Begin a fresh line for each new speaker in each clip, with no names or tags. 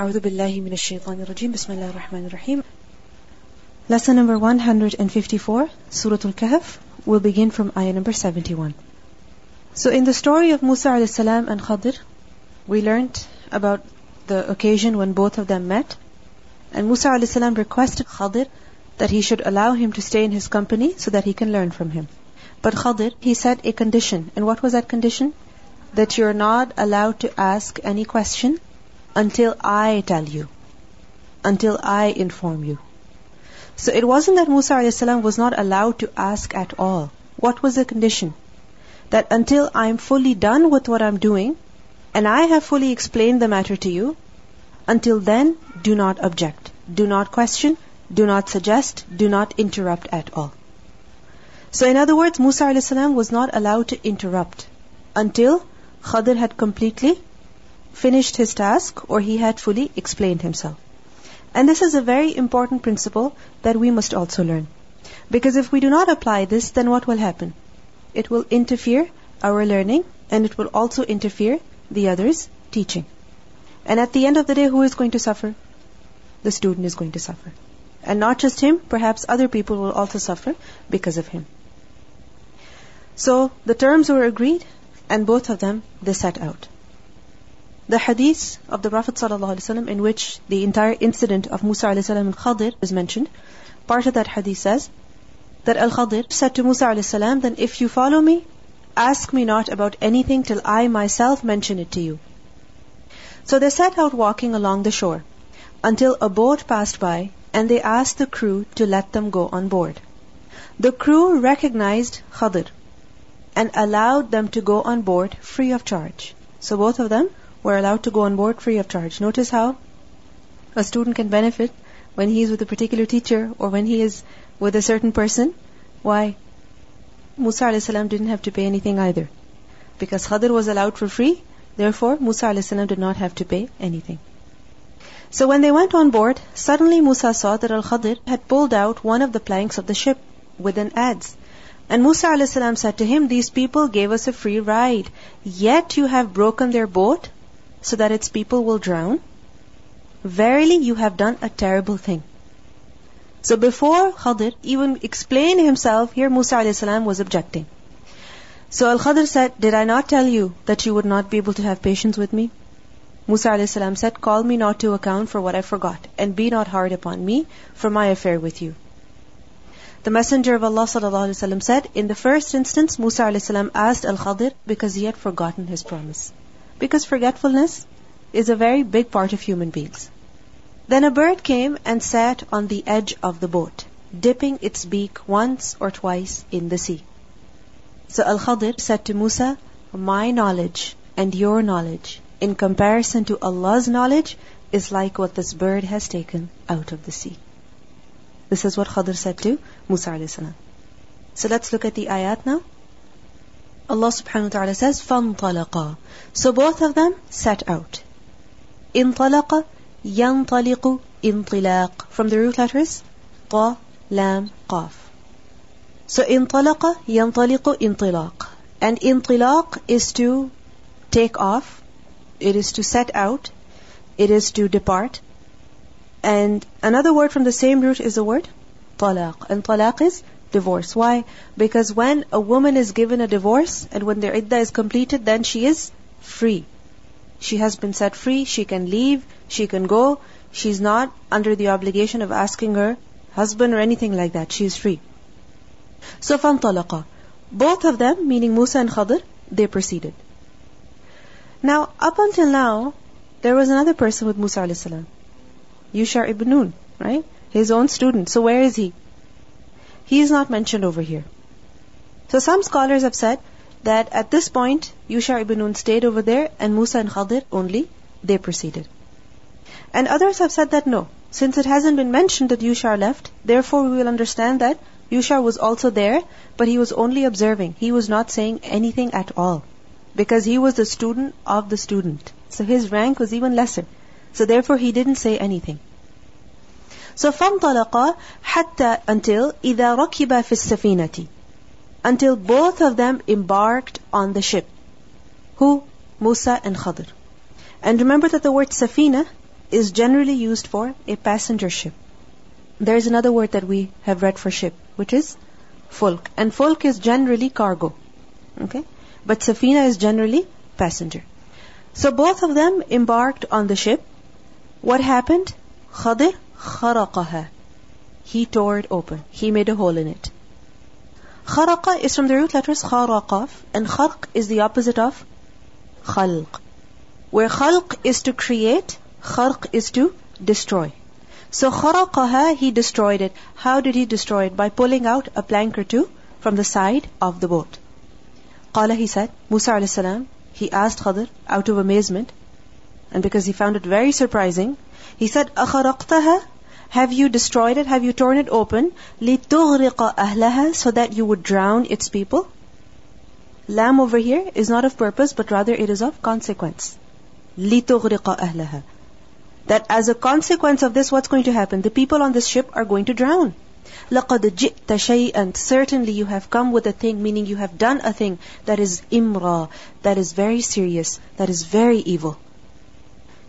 أعوذ بالله من الشيطان الرجيم بسم الله الرحمن الرحيم Lesson number 154 Surah Al-Kahf will begin from ayah number 71 So in the story of Musa a.s. and Khadir we learnt about the occasion when both of them met and Musa a.s. requested Khadir that he should allow him to stay in his company so that he can learn from him but Khadir he set a condition and what was that condition? That you're not allowed to ask any question until I tell you, until I inform you. So it wasn't that Musa a.s. was not allowed to ask at all. What was the condition? That until I'm fully done with what I'm doing, and I have fully explained the matter to you, until then, do not object, do not question, do not suggest, do not interrupt at all. So in other words, Musa a.s. was not allowed to interrupt until Khadir had completely finished his task or he had fully explained himself. And this is a very important principle that we must also learn. Because if we do not apply this, then what will happen? It will interfere our learning and it will also interfere the others' teaching. And at the end of the day, who is going to suffer? The student is going to suffer. And not just him, perhaps other people will also suffer because of him. So the terms were agreed and both of them they set out. The hadith of the Prophet ﷺ in which the entire incident of Musa a.s. and Khadir is mentioned, part of that hadith says that Al-Khadir said to Musa a.s. then if you follow me, ask me not about anything till I myself mention it to you. So they set out walking along the shore until a boat passed by and they asked the crew to let them go on board. The crew recognized Khadir and allowed them to go on board free of charge. So both of them were allowed to go on board free of charge. Notice how a student can benefit when he is with a particular teacher or when he is with a certain person. Why? Musa a.s. didn't have to pay anything either. Because Khadir was allowed for free, therefore Musa a.s. did not have to pay anything. So when they went on board, suddenly Musa saw that Al-Khadir had pulled out one of the planks of the ship with an adze. And Musa a.s. said to him, These people gave us a free ride, yet you have broken their boat so that its people will drown? Verily you have done a terrible thing. So before Khadir even explained himself, here Musa a.s. was objecting. So Al-Khadir said, Did I not tell you that you would not be able to have patience with me? Musa a.s. said, Call me not to account for what I forgot, and be not hard upon me for my affair with you. The Messenger of Allah ﷺ said, In the first instance, Musa a.s. asked Al-Khadir because he had forgotten his promise. Because forgetfulness is a very big part of human beings. Then a bird came and sat on the edge of the boat, dipping its beak once or twice in the sea. So Al Khadir said to Musa, My knowledge and your knowledge in comparison to Allah's knowledge is like what this bird has taken out of the sea. This is what Khadir said to Musa So let's look at the ayat now. Allah subhanahu wa ta'ala says, فَانطَلَقَا So both of them set out. انطلق ينطلق انطلاق From the root letters, ط, لام, قاف. So انطلق ينطلق انطلاق. And انطلاق is to take off. It is to set out. It is to depart. And another word from the same root is the word talaq. And talaq is divorce. Why? Because when a woman is given a divorce and when their iddah is completed, then she is free. She has been set free, she can leave, she can go, she's not under the obligation of asking her husband or anything like that. She is free. So فانطلقا. Both of them, meaning Musa and Khadr, they proceeded. Now, up until now, there was another person with Musa alayhi salam. Yusha ibn Nun, right? His own student. So where is he? He is not mentioned over here. So some scholars have said that at this point, Yusha ibn Nun stayed over there and Musa and Khadir only, they proceeded. And others have said that no, since it hasn't been mentioned that Yusha left, therefore we will understand that Yusha was also there, but he was only observing. He was not saying anything at all. Because he was the student of the student. So his rank was even lesser. So therefore he didn't say anything. So فانطلقا حتى until إذا ركب في السفينة until both of them embarked on the ship. Who? Musa and Khadir. And remember that the word safina is generally used for a passenger ship. There is another word that we have read for ship, which is fulk. And fulk is generally cargo. Okay? But safina is generally passenger. So both of them embarked on the ship. What happened? Khadir kharaqaha. He tore it open. He made a hole in it. Kharaqa is from the root letters kharaqaf, and kharq is the opposite of khalq. Where khalq is to create, kharq is to destroy. So kharaqaha, he destroyed it. How did he destroy it? By pulling out a plank or two from the side of the boat. Qala, he said, Musa alayhi salam, he asked Khadir out of amazement, and because he found it very surprising, he said, أَخَرَقْتَهَا Have you destroyed it? Have you torn it open? لِتُغْرِقَ أَهْلَهَا So that you would drown its people? Lam over here is not of purpose, but rather it is of consequence. لِتُغْرِقَ أَهْلَهَا That as a consequence of this, what's going to happen? The people on this ship are going to drown. لَقَدْ جِئْتَ شَيْئًا Certainly you have come with a thing, meaning you have done a thing that is imra, that is very serious, that is very evil.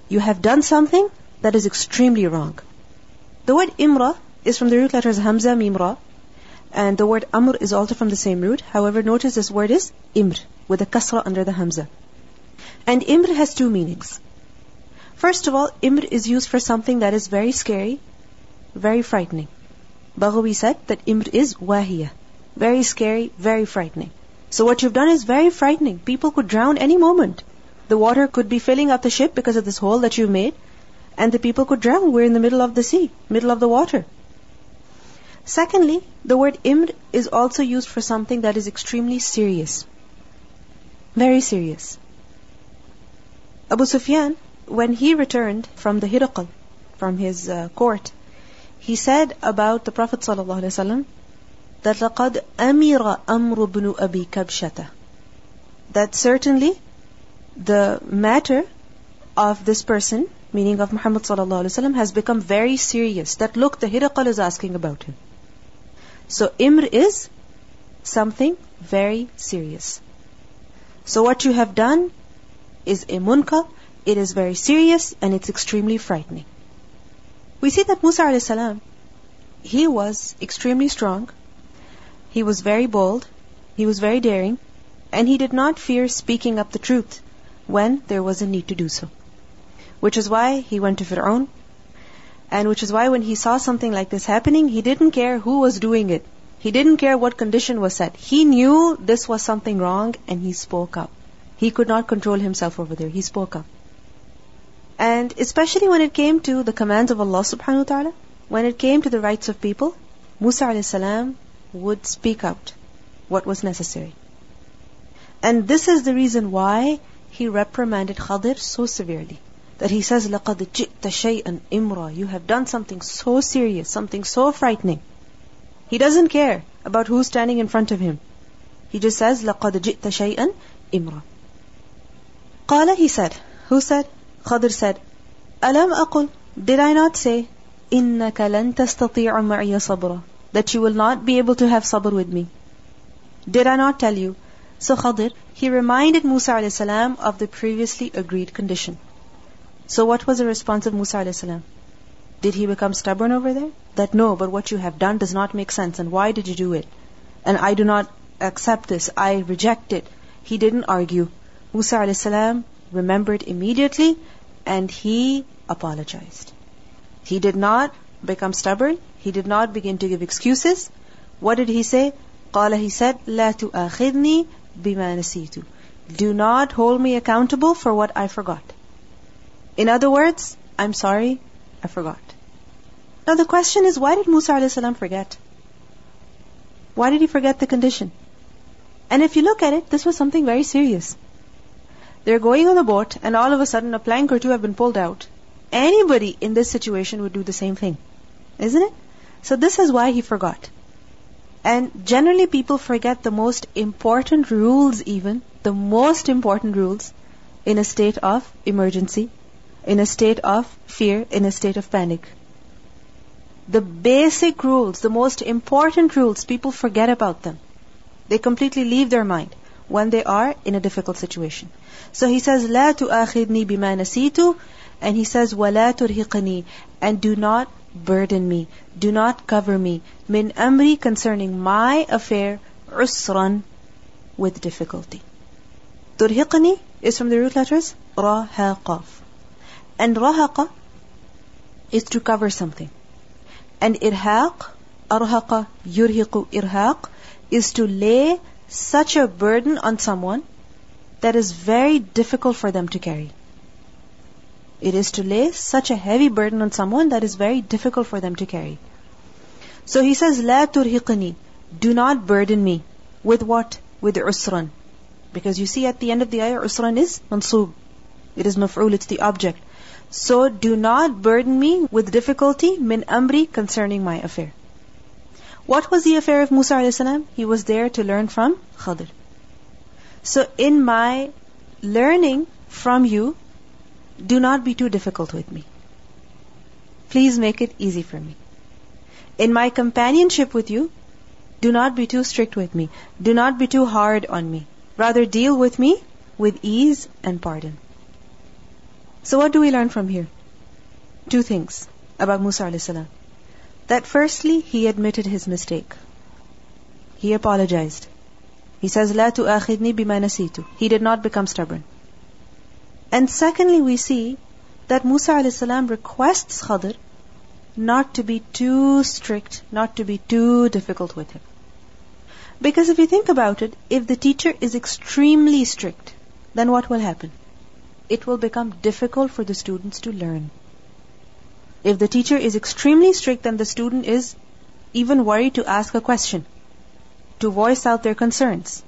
You have done something that is extremely wrong. The word imra is from the root letters hamza, mimra, and the word amr is also from the same root. However, notice this word is imr, with a kasra under the hamza. And imr has two meanings. First of all, imr is used for something that is very scary, very frightening. Baghawi said that imr is wahiya, very scary, very frightening. So what you've done is very frightening. People could drown any moment. The water could be filling up the ship because of this hole that you've made, and the people could drown. We're in the middle of the sea, middle of the water. Secondly, the word imr is also used for something that is extremely serious. Very serious. Abu Sufyan, when he returned from the Hiraqal, from his uh, court, he said about the Prophet ﷺ that لَقَدْ أَمِرَ أَمْرُ بْنُ أَبِي كَبْشَةَ That certainly the matter of this person, meaning of Muhammad ﷺ, has become very serious. That look, the Hiraqal is asking about him. So Imr is something very serious. So what you have done is a it is very serious and it's extremely frightening. We see that Musa a.s. he was extremely strong, he was very bold, he was very daring, and he did not fear speaking up the truth when there was a need to do so. Which is why he went to Fir'aun, and which is why when he saw something like this happening, he didn't care who was doing it. He didn't care what condition was set. He knew this was something wrong and he spoke up. He could not control himself over there. He spoke up. And especially when it came to the commands of Allah subhanahu wa ta'ala, when it came to the rights of people, Musa alayhi salam would speak out what was necessary. And this is the reason why he reprimanded Khadir so severely That he says, لَقَدْ جِئْتَ شَيْئًا إِمْرًا You have done something so serious, something so frightening. He doesn't care about who's standing in front of him. He just says, لَقَدْ جِئْتَ شَيْئًا إِمْرًا قال he said, who said? Khadir said, أَلَمْ أَقُلْ Did I not say, إِنَّكَ لَن تَسْتَطِيعَ مَعِيَ صَبْرًا That you will not be able to have sabr with me. Did I not tell you? So Khadir, he reminded Musa a.s. of the previously agreed condition. So what was the response of Musa a.s.? Did he become stubborn over there? That no, but what you have done does not make sense, and why did you do it? And I do not accept this, I reject it. He didn't argue. Musa a.s. remembered immediately and he apologized. He did not become stubborn. He did not begin to give excuses. What did he say? قال he said, لا تؤاخذني بما نسيت. Do not hold me accountable for what I forgot. In other words, I'm sorry, I forgot. Now the question is, why did Musa a.s. forget? Why did he forget the condition? And if you look at it, this was something very serious. They're going on a boat, and all of a sudden a plank or two have been pulled out. Anybody in this situation would do the same thing. Isn't it? So this is why he forgot. And generally people forget the most important rules even, the most important rules in a state of emergency, in a state of fear, in a state of panic. The basic rules, the most important rules, people forget about them. They completely leave their mind when they are in a difficult situation. So he says, لا تؤاخذني بما نسيت And he says, وَلَا تُرْهِقْنِي And do not burden me. Do not cover me. Min amri concerning my affair, usran, with difficulty. Turhiqni is from the root letters ra, ha, qaf. And rahaqa is to cover something. And irhaq, arhaqa, yurhiqu, irhaq, is to lay such a burden on someone that is very difficult for them to carry. It is to lay such a heavy burden on someone that is very difficult for them to carry. So he says, La turhiqni, do not burden me. With what? With usran. Because you see at the end of the ayah, usran is mansub. It is maf'ul, it's the object. So do not burden me with difficulty min amri concerning my affair. What was the affair of Musa a.s.? He was there to learn from Khadir. So in my learning from you, do not be too difficult with me. Please make it easy for me. In my companionship with you, do not be too strict with me. Do not be too hard on me. Rather deal with me with ease and pardon. So what do we learn from here? Two things about Musa a.s. That firstly, he admitted his mistake. He apologized. He says, لا تؤاخذني بما نسيت. He did not become stubborn. And secondly, we see that Musa a.s. requests Khadir not to be too strict, not to be too difficult with him. Because if you think about it, if the teacher is extremely strict, then what will happen? It will become difficult for the students to learn. If the teacher is extremely strict, then the student is even worried to ask a question, to voice out their concerns.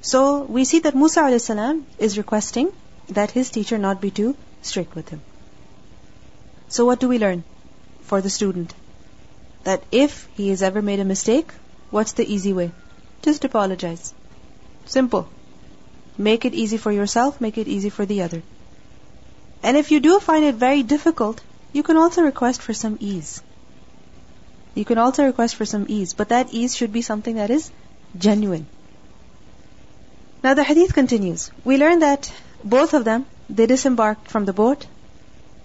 So we see that Musa a.s. is requesting that his teacher not be too strict with him. So what do we learn for the student? That if he has ever made a mistake, what's the easy way? Just apologize. Simple. Make it easy for yourself, make it easy for the other. And if you do find it very difficult, you can also request for some ease. You can also request for some ease, but that ease should be something that is genuine. Now the hadith continues. We learn that both of them, they disembarked from the boat,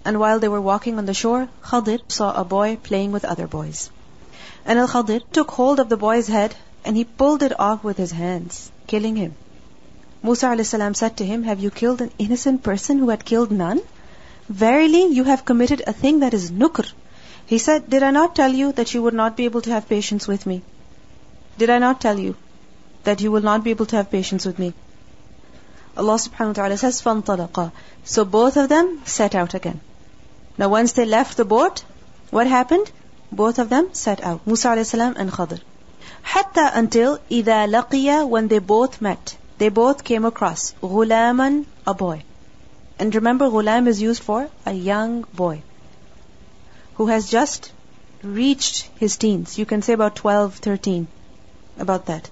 and while they were walking on the shore, Khadir saw a boy playing with other boys. And Al-Khadir took hold of the boy's head, and he pulled it off with his hands, killing him. Musa a.s. said to him, Have you killed an innocent person who had killed none? Verily, you have committed a thing that is nukr. He said, Did I not tell you that you would not be able to have patience with me? Did I not tell you that you will not be able to have patience with me? Allah subhanahu wa ta'ala says, فَانْطَلَقَا So both of them set out again. Now once they left the boat, what happened? Both of them set out, Musa a.s. and Khadir. حتى until إذا لقيا when they both met. They both came across غُلَامًا, a boy. And remember, ghulam is used for a young boy who has just reached his teens. You can say about 12, 13, about that.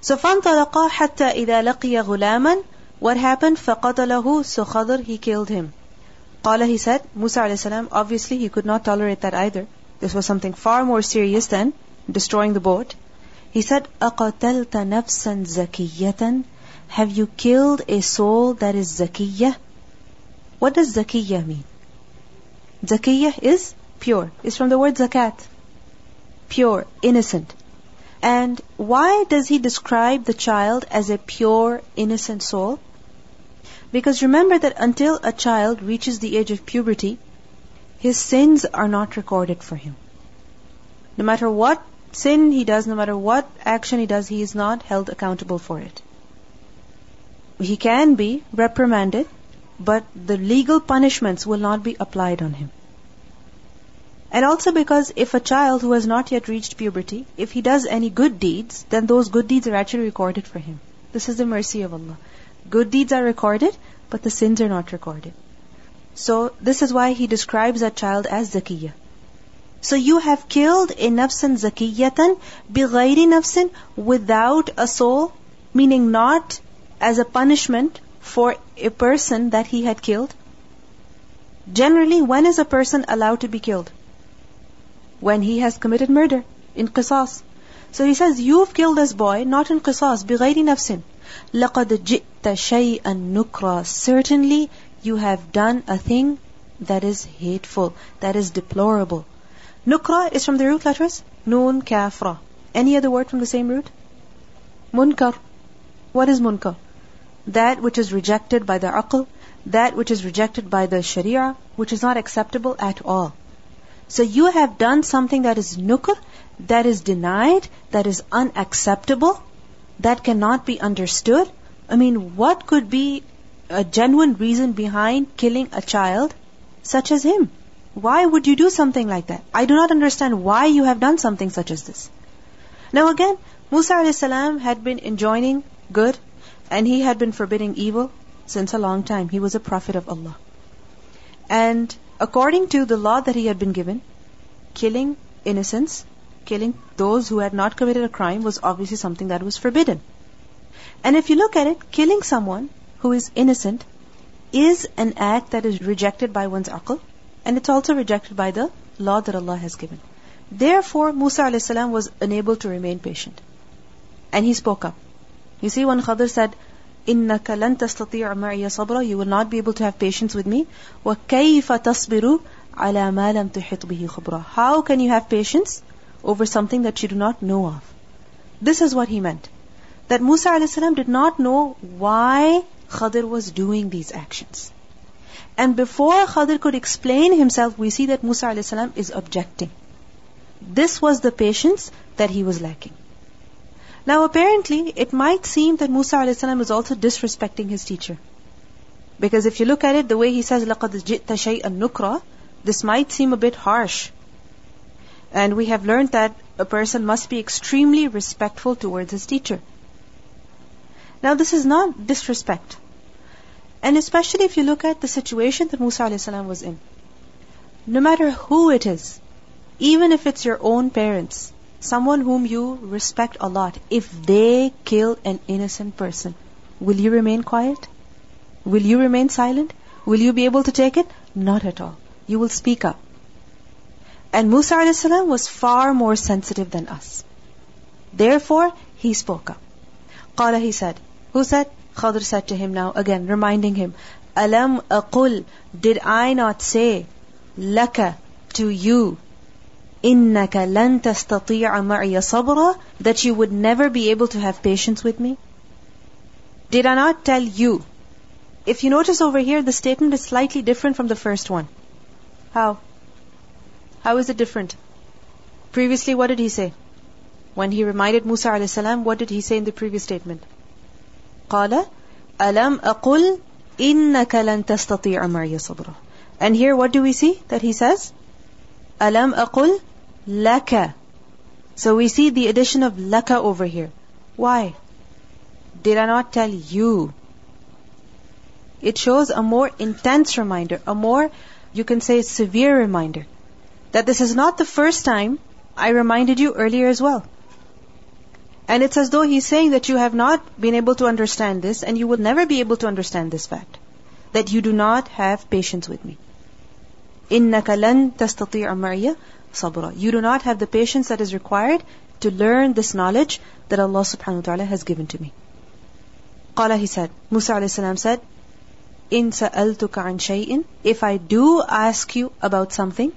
So فانطلقا حتى إذا لقي غلاما What happened? فقتله So Khadr, he killed him. قال he said, Musa alayhi obviously he could not tolerate that either. This was something far more serious than destroying the boat. He said, أَقَتَلْتَ نَفْسًا زَكِيَّةً Have you killed a soul that is zakiyah? What does zakiyah mean? Zakiyah is pure. It's from the word zakat. Pure, innocent. And why does he describe the child as a pure, innocent soul? Because remember that until a child reaches the age of puberty, his sins are not recorded for him. No matter what sin he does, no matter what action he does, he is not held accountable for it. He can be reprimanded, but the legal punishments will not be applied on him. And also because if a child who has not yet reached puberty, if he does any good deeds, then those good deeds are actually recorded for him. This is the mercy of Allah. Good deeds are recorded, but the sins are not recorded. So this is why he describes that child as Zakiyah. So you have killed a nafsan zakiyatan bighayri nafsin without a soul, meaning not as a punishment for a person that he had killed. Generally, when is a person allowed to be killed? When he has committed murder, in qisas. So he says, you've killed this boy, not in qisas, bighayri nafsin. لَقَدْ جِئْتَ شَيْئًا نُكْرًا Certainly, you have done a thing that is hateful, that is deplorable. Nukra is from the root letters Noon, Kafra. Any other word from the same root? Munkar. What is munkar? That which is rejected by the aql, that which is rejected by the sharia, which is not acceptable at all. So you have done something that is nukr, that is denied, that is unacceptable, that cannot be understood. I mean, what could be a genuine reason behind killing a child such as him? Why would you do something like that? I do not understand why you have done something such as this. Now again, Musa a.s. had been enjoining good and he had been forbidding evil since a long time. He was a prophet of Allah. And according to the law that he had been given, killing innocents, killing those who had not committed a crime was obviously something that was forbidden. And if you look at it, killing someone who is innocent is an act that is rejected by one's aql, and it's also rejected by the law that Allah has given. Therefore, Musa a.s. was unable to remain patient. And he spoke up. You see, when Khadr said, إِنَّكَ لَن تَسْتَطِيعَ مَعِيَ صَبْرًا You will not be able to have patience with me. وَكَيْفَ تَصْبِرُ عَلَى مَا لَمْ تُحِطْ بِهِ خُبْرًا How can you have patience over something that you do not know of? This is what he meant. That Musa a.s. did not know why Khadr was doing these actions. And before Khadr could explain himself, we see that Musa a.s. is objecting. This was the patience that he was lacking. Now apparently, it might seem that Musa a.s. is also disrespecting his teacher. Because if you look at it, the way he says, لَقَدْ جِئْتَ شَيْئًا نُكْرًا This might seem a bit harsh. And we have learned that a person must be extremely respectful towards his teacher. Now this is not disrespect. And especially if you look at the situation that Musa a.s. was in. No matter who it is, even if it's your own parents, someone whom you respect a lot, if they kill an innocent person, will you remain quiet? Will you remain silent? Will you be able to take it? Not at all. You will speak up. And Musa a.s. was far more sensitive than us. Therefore, he spoke up. Qala, he said. Who said? Khadr said to him now, again reminding him, Alam aqul, did I not say, laka, to you, innaka lan tastati'a ma'iya sabra, that you would never be able to have patience with me? Did I not tell you? If you notice over here, the statement is slightly different from the first one. How? How is it different? Previously, what did he say? When he reminded Musa a.s., what did he say in the previous statement? قال ألم أقل إنك لن تستطيع معي صبرا And here what do we see that he says? ألم أقل laka. So we see the addition of laka over here. Why? Did I not tell you? It shows a more intense reminder, a more, you can say, severe reminder. That this is not the first time I reminded you earlier as well. And it's as though he's saying that you have not been able to understand this and you will never be able to understand this fact. That you do not have patience with me. إِنَّكَ لَن تَسْتَطِيعَ مَعِيَ sabra. You do not have the patience that is required to learn this knowledge that Allah subhanahu wa ta'ala has given to me. Qala he said, Musa alayhi salam said, In sa'altuka an shay'in, if I do ask you about something,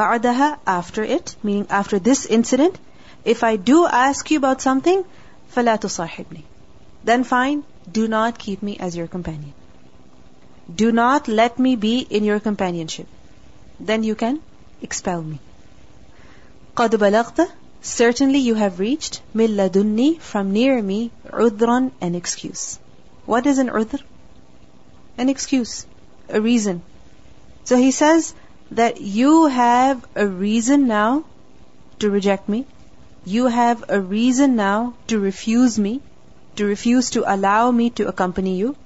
ba'daha after it, meaning after this incident, if I do ask you about something, فَلَا تُصَاحِبْنِي Then fine, do not keep me as your companion. Do not let me be in your companionship. Then you can expel me. قَدْ بَلَغْتَ Certainly you have reached مِن لَدُنِّي From near me عُذْرًا An excuse. What is an udhr? An excuse. A reason. So he says that you have a reason now to reject me. You have a reason now to refuse me, to refuse to allow me to accompany you.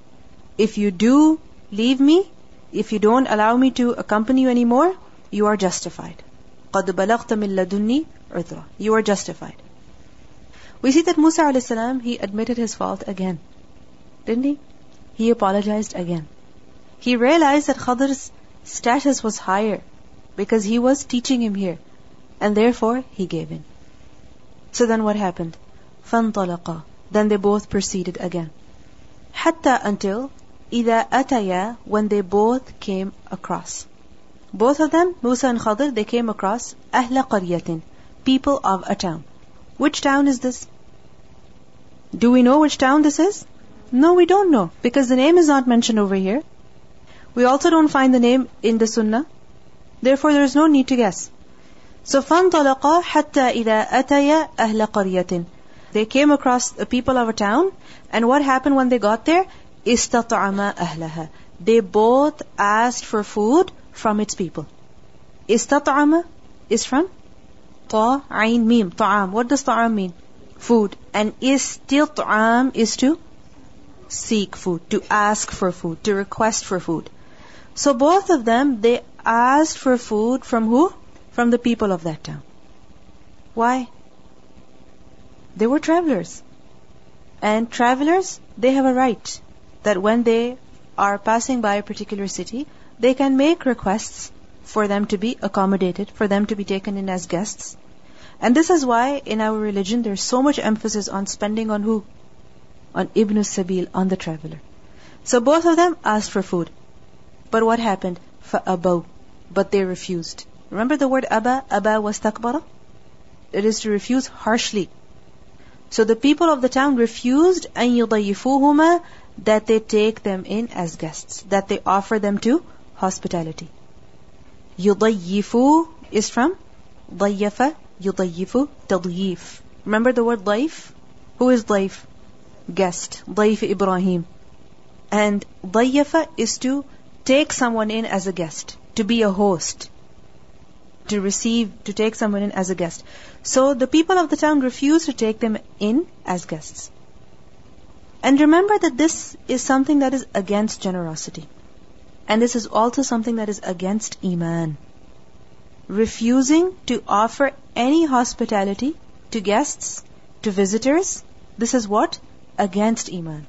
If you do leave me, if you don't allow me to accompany you anymore, you are justified. قَدْ بَلَغْتَ مِن لَدُنِّي عُذْرًا You are justified. We see that Musa a.s. he admitted his fault again. Didn't he? He apologized again. He realized that Khadr's status was higher because he was teaching him here. And therefore, he gave in. So then what happened? فَانْطَلَقَا Then they both proceeded again. حَتَّى until إِذَا أَتَيَا When they both came across. Both of them, Musa and Khadir, they came across أهل قرية People of a town. Which town is this? Do we know which town this is? No, we don't know. Because the name is not mentioned over here. We also don't find the name in the Sunnah. Therefore, there is no need to guess. So فانطلقا حتى إذا أتيا أهل قرية They came across the people of a town and what happened when they got there? استطعما أهلها They both asked for food from its people. استطعما is from طا عين ميم طعام. What does طعام mean? Food. And استطعام is to seek food, to ask for food, to request for food. So both of them, they asked for food from who? from the people of that town. Why? They were travelers. And travelers, they have a right that when they are passing by a particular city, they can make requests for them to be accommodated, for them to be taken in as guests. And this is why in our religion there's so much emphasis on spending on who? On Ibn Sabil, on the traveler. So both of them asked for food. But what happened? فَأَبَوْا But they refused. Remember the word aba? Aba was takbara? It is to refuse harshly. So the people of the town refused أن يضيفوهما that they take them in as guests, that they offer them to hospitality. يضيفو is from ضيف يضيف تضييف. Remember the word ضيف? Who is ضيف? Guest. ضيف Ibrahim. And ضيف is to take someone in as a guest, to be a host to receive, to take someone in as a guest. So the people of the town refused to take them in as guests. And remember that this is something that is against generosity. And this is also something that is against Iman. Refusing to offer any hospitality to guests, to visitors, this is what? Against Iman.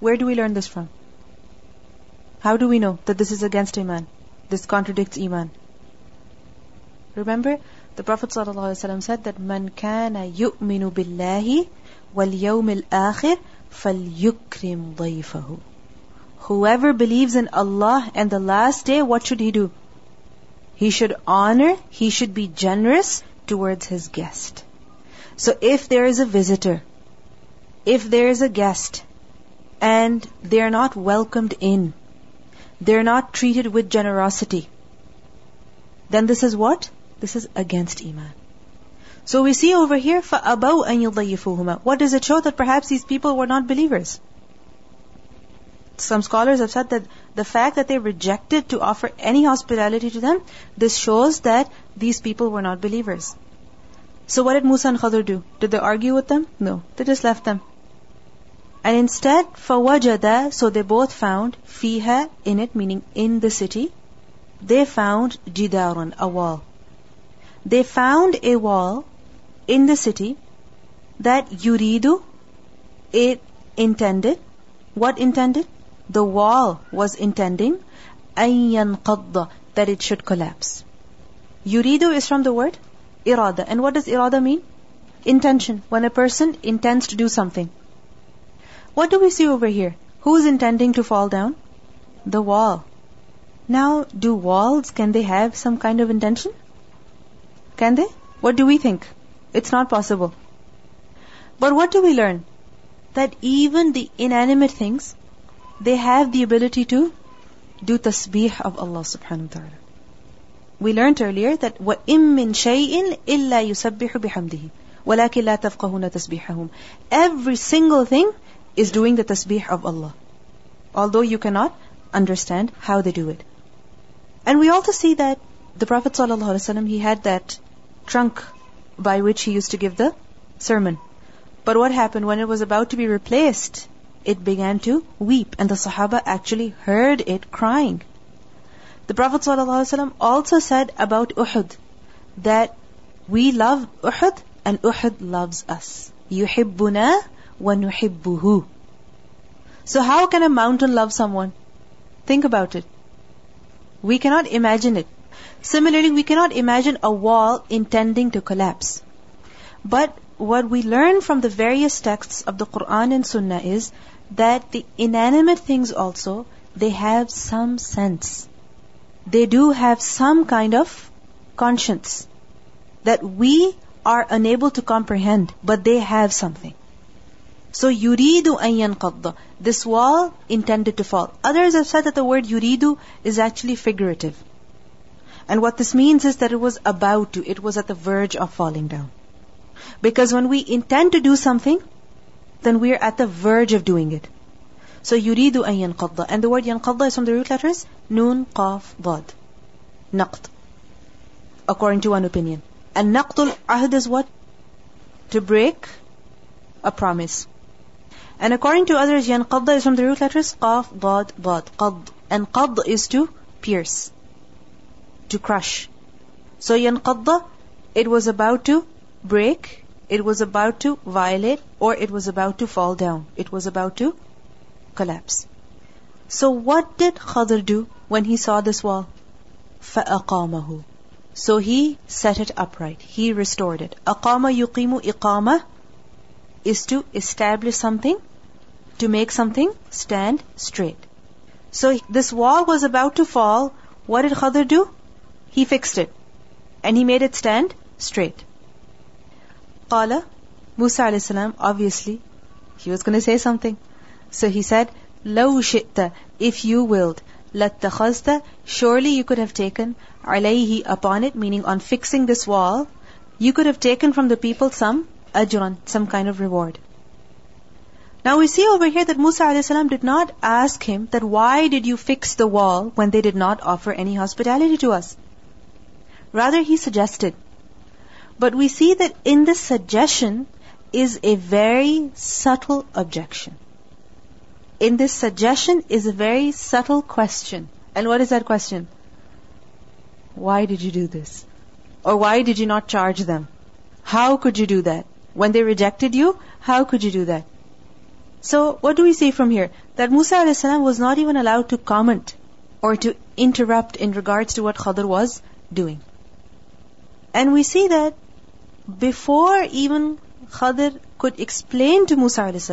Where do we learn this from? How do we know that this is against Iman? This contradicts Iman. Remember, the Prophet ﷺ said that man kana yu'minu billahi wal yawmil akhir falyukrim dayfahu. Whoever believes in Allah and the last day, what should he do? He should honor, he should be generous towards his guest. So if there is a visitor, if there is a guest, and they are not welcomed in, they are not treated with generosity, then this is what? This is against Iman. So we see over here, فَأَبَوْا أَن يُضَيِّفُوهُمَا What does it show? That perhaps these people were not believers. Some scholars have said that the fact that they rejected to offer any hospitality to them, this shows that these people were not believers. So what did Musa and Khadir do? Did they argue with them? No. They just left them. And instead, فَوَجَدَ So they both found, فِيهَا In it, meaning in the city, they found jidarun, a wall. They found a wall in the city that yuridu, it intended. What intended? The wall was intending qadda, that it should collapse. Yuridu is from the word irada. And what does irada mean? Intention. When a person intends to do something. What do we see over here? Who is intending to fall down? The wall. Now, do walls, can they have some kind of intention? Can they? What do we think? It's not possible. But what do we learn? That even the inanimate things, they have the ability to do tasbih of Allah subhanahu wa ta'ala. We learned earlier that وَإِم مِّن شَيْءٍ إِلَّا يُسَبِّحُ بِحَمْدِهِ وَلَكِنْ لَا تَفْقَهُونَ تَسْبِيحَهُمْ Every single thing is doing the tasbih of Allah. Although you cannot understand how they do it. And we also see that the Prophet ﷺ, he had that trunk by which he used to give the sermon. But what happened when it was about to be replaced? It began to weep, and the Sahaba actually heard it crying. The Prophet ﷺ also said about Uhud that we love Uhud and Uhud loves us. يُحِبُّنَا وَنُحِبُّهُ So how can a mountain love someone? Think about it. We cannot imagine it. Similarly, we cannot imagine a wall intending to collapse. But what we learn from the various texts of the Quran and Sunnah is that the inanimate things also, they have some sense. They do have some kind of conscience that we are unable to comprehend, but they have something. So yuridu an yanqadda. This wall intended to fall. Others have said that the word yuridu is actually figurative. And what this means is that it was about to, it was at the verge of falling down. Because when we intend to do something, then we are at the verge of doing it. So yuridu an yanqadda. And the word yanqadda is from the root letters nun, qaf, dad. Naqd. According to one opinion. And naqdul ahd is what? To break a promise. And according to others, yanqadda is from the root letters qaf, dad, dad. Qad. And qad is to pierce To crush. So yanqadda, it was about to break, it was about to violate, or it was about to fall down. It was about to collapse. So what did Khadr do when he saw this wall? فَأَقَامَهُ So he set it upright. He restored it. أَقَامَ يُقِيمُ إِقَامَةً is to establish something, to make something stand straight. So this wall was about to fall. What did Khadr do? He fixed it. And he made it stand straight. Qala, Musa a.s. obviously, he was going to say something. So he said, لو شئت, if you willed, لاتخذت, surely you could have taken, عليه, upon it, meaning on fixing this wall, you could have taken from the people some ajran, some kind of reward. Now we see over here that Musa a.s. did not ask him that why did you fix the wall when they did not offer any hospitality to us. Rather he suggested. But we see that in this suggestion is a very subtle objection. In this suggestion is a very subtle question. And what is that question? Why did you do this? Or why did you not charge them? How could you do that? When they rejected you, how could you do that? So, what do we see from here? That Musa a.s. was not even allowed to comment or to interrupt in regards to what Khadr was doing. And we see that before even Khadir could explain to Musa a.s.,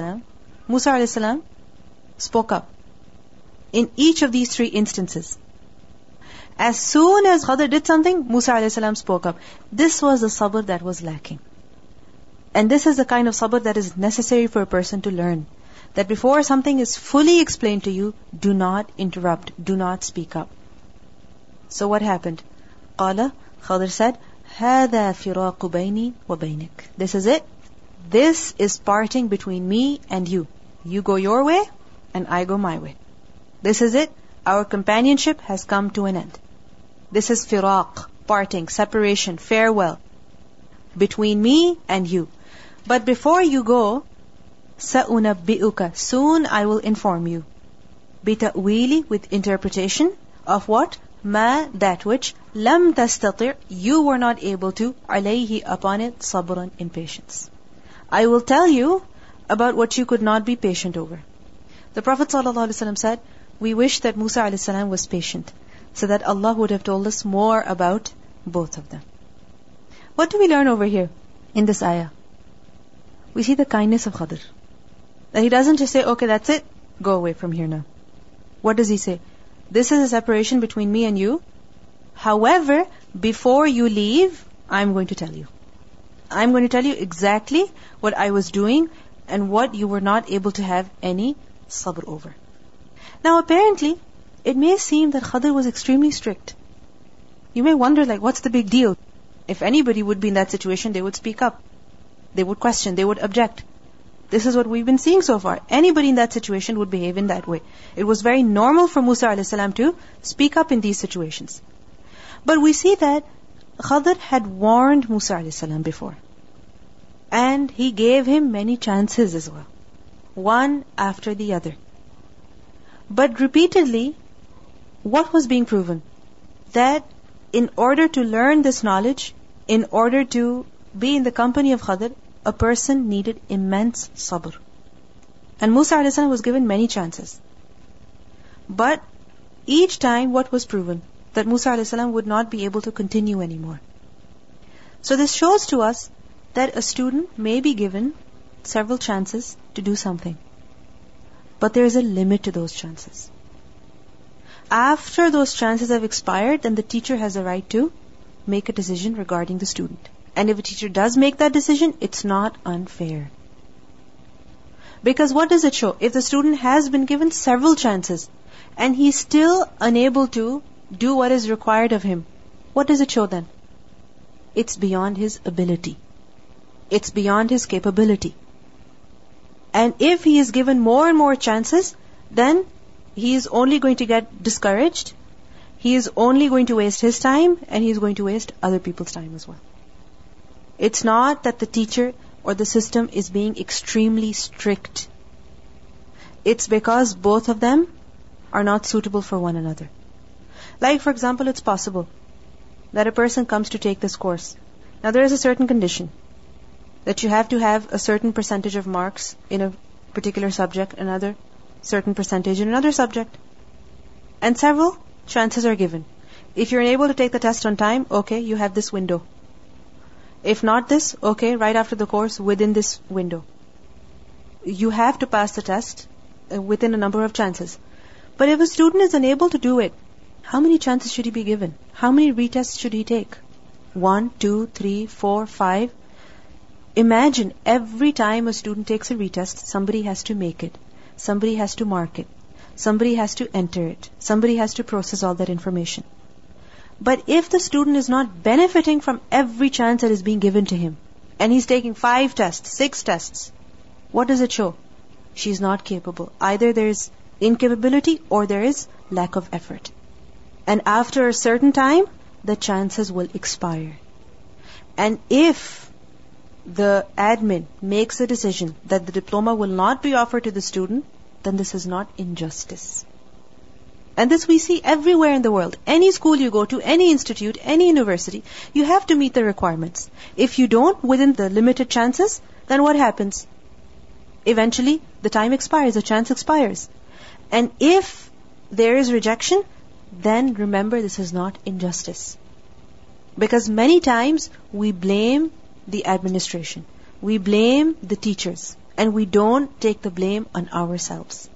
Musa a.s. spoke up in each of these three instances. As soon as Khadir did something, Musa a.s. spoke up. This was the sabr that was lacking. And this is the kind of sabr that is necessary for a person to learn. That before something is fully explained to you, do not interrupt, do not speak up. So what happened? Qala, Khadir said, هذا فراق بيني وبينك. This is it. This is parting between me and you. You go your way, and I go my way. This is it. Our companionship has come to an end. This is firaq, parting, separation, farewell between me and you. But before you go, سَأُنَبِّئُكَ Soon I will inform you. بِتَأْوِيلِ With interpretation of what? ما that which lam tastati' you were not able to عليه upon it صبرًا in patience. I will tell you about what you could not be patient over. The Prophet ﷺ said, "We wish that Musa ﷺ was patient, so that Allah would have told us more about both of them." What do we learn over here in this ayah? We see the kindness of Khadr. That he doesn't just say, "Okay, that's it, go away from here now." What does he say? This is a separation between me and you. However, before you leave, I'm going to tell you. I'm going to tell you exactly what I was doing and what you were not able to have any sabr over. Now apparently, it may seem that Khadr was extremely strict. You may wonder like, what's the big deal? If anybody would be in that situation, they would speak up. They would question, they would object. This is what we've been seeing so far. Anybody in that situation would behave in that way. It was very normal for Musa a.s. to speak up in these situations. But we see that Khadr had warned Musa a.s. before. And he gave him many chances as well. One after the other. But repeatedly, what was being proven? That in order to learn this knowledge, in order to be in the company of Khadr, a person needed immense sabr. And Musa a.s. was given many chances. But each time what was proven? That Musa a.s. would not be able to continue anymore. So this shows to us that a student may be given several chances to do something. But there is a limit to those chances. After those chances have expired, then the teacher has a right to make a decision regarding the student. And if a teacher does make that decision, it's not unfair. Because what does it show? If the student has been given several chances and he's still unable to do what is required of him, what does it show then? It's beyond his ability. It's beyond his capability. And if he is given more and more chances, then he is only going to get discouraged. He is only going to waste his time and he is going to waste other people's time as well. It's not that the teacher or the system is being extremely strict. It's because both of them are not suitable for one another. Like, for example, it's possible that a person comes to take this course. Now, there is a certain condition that you have to have a certain percentage of marks in a particular subject, another certain percentage in another subject. And several chances are given. If you're unable to take the test on time, okay, you have this window. If not this, okay, right after the course, within this window. You have to pass the test uh, within a number of chances. But if a student is unable to do it, how many chances should he be given? How many retests should he take? One, two, three, four, five. Imagine every time a student takes a retest, somebody has to make it. Somebody has to mark it. Somebody has to enter it. Somebody has to process all that information. But if the student is not benefiting from every chance that is being given to him, and he's taking five tests, six tests, what does it show? She's not capable. Either there is incapability or there is lack of effort. And after a certain time, the chances will expire. And if the admin makes a decision that the diploma will not be offered to the student, then this is not injustice. And this we see everywhere in the world. Any school you go to, any institute, any university, you have to meet the requirements. If you don't, within the limited chances, then what happens? Eventually, the time expires, the chance expires. And if there is rejection, then remember this is not injustice. Because many times we blame the administration. We blame the teachers and we don't take the blame on ourselves.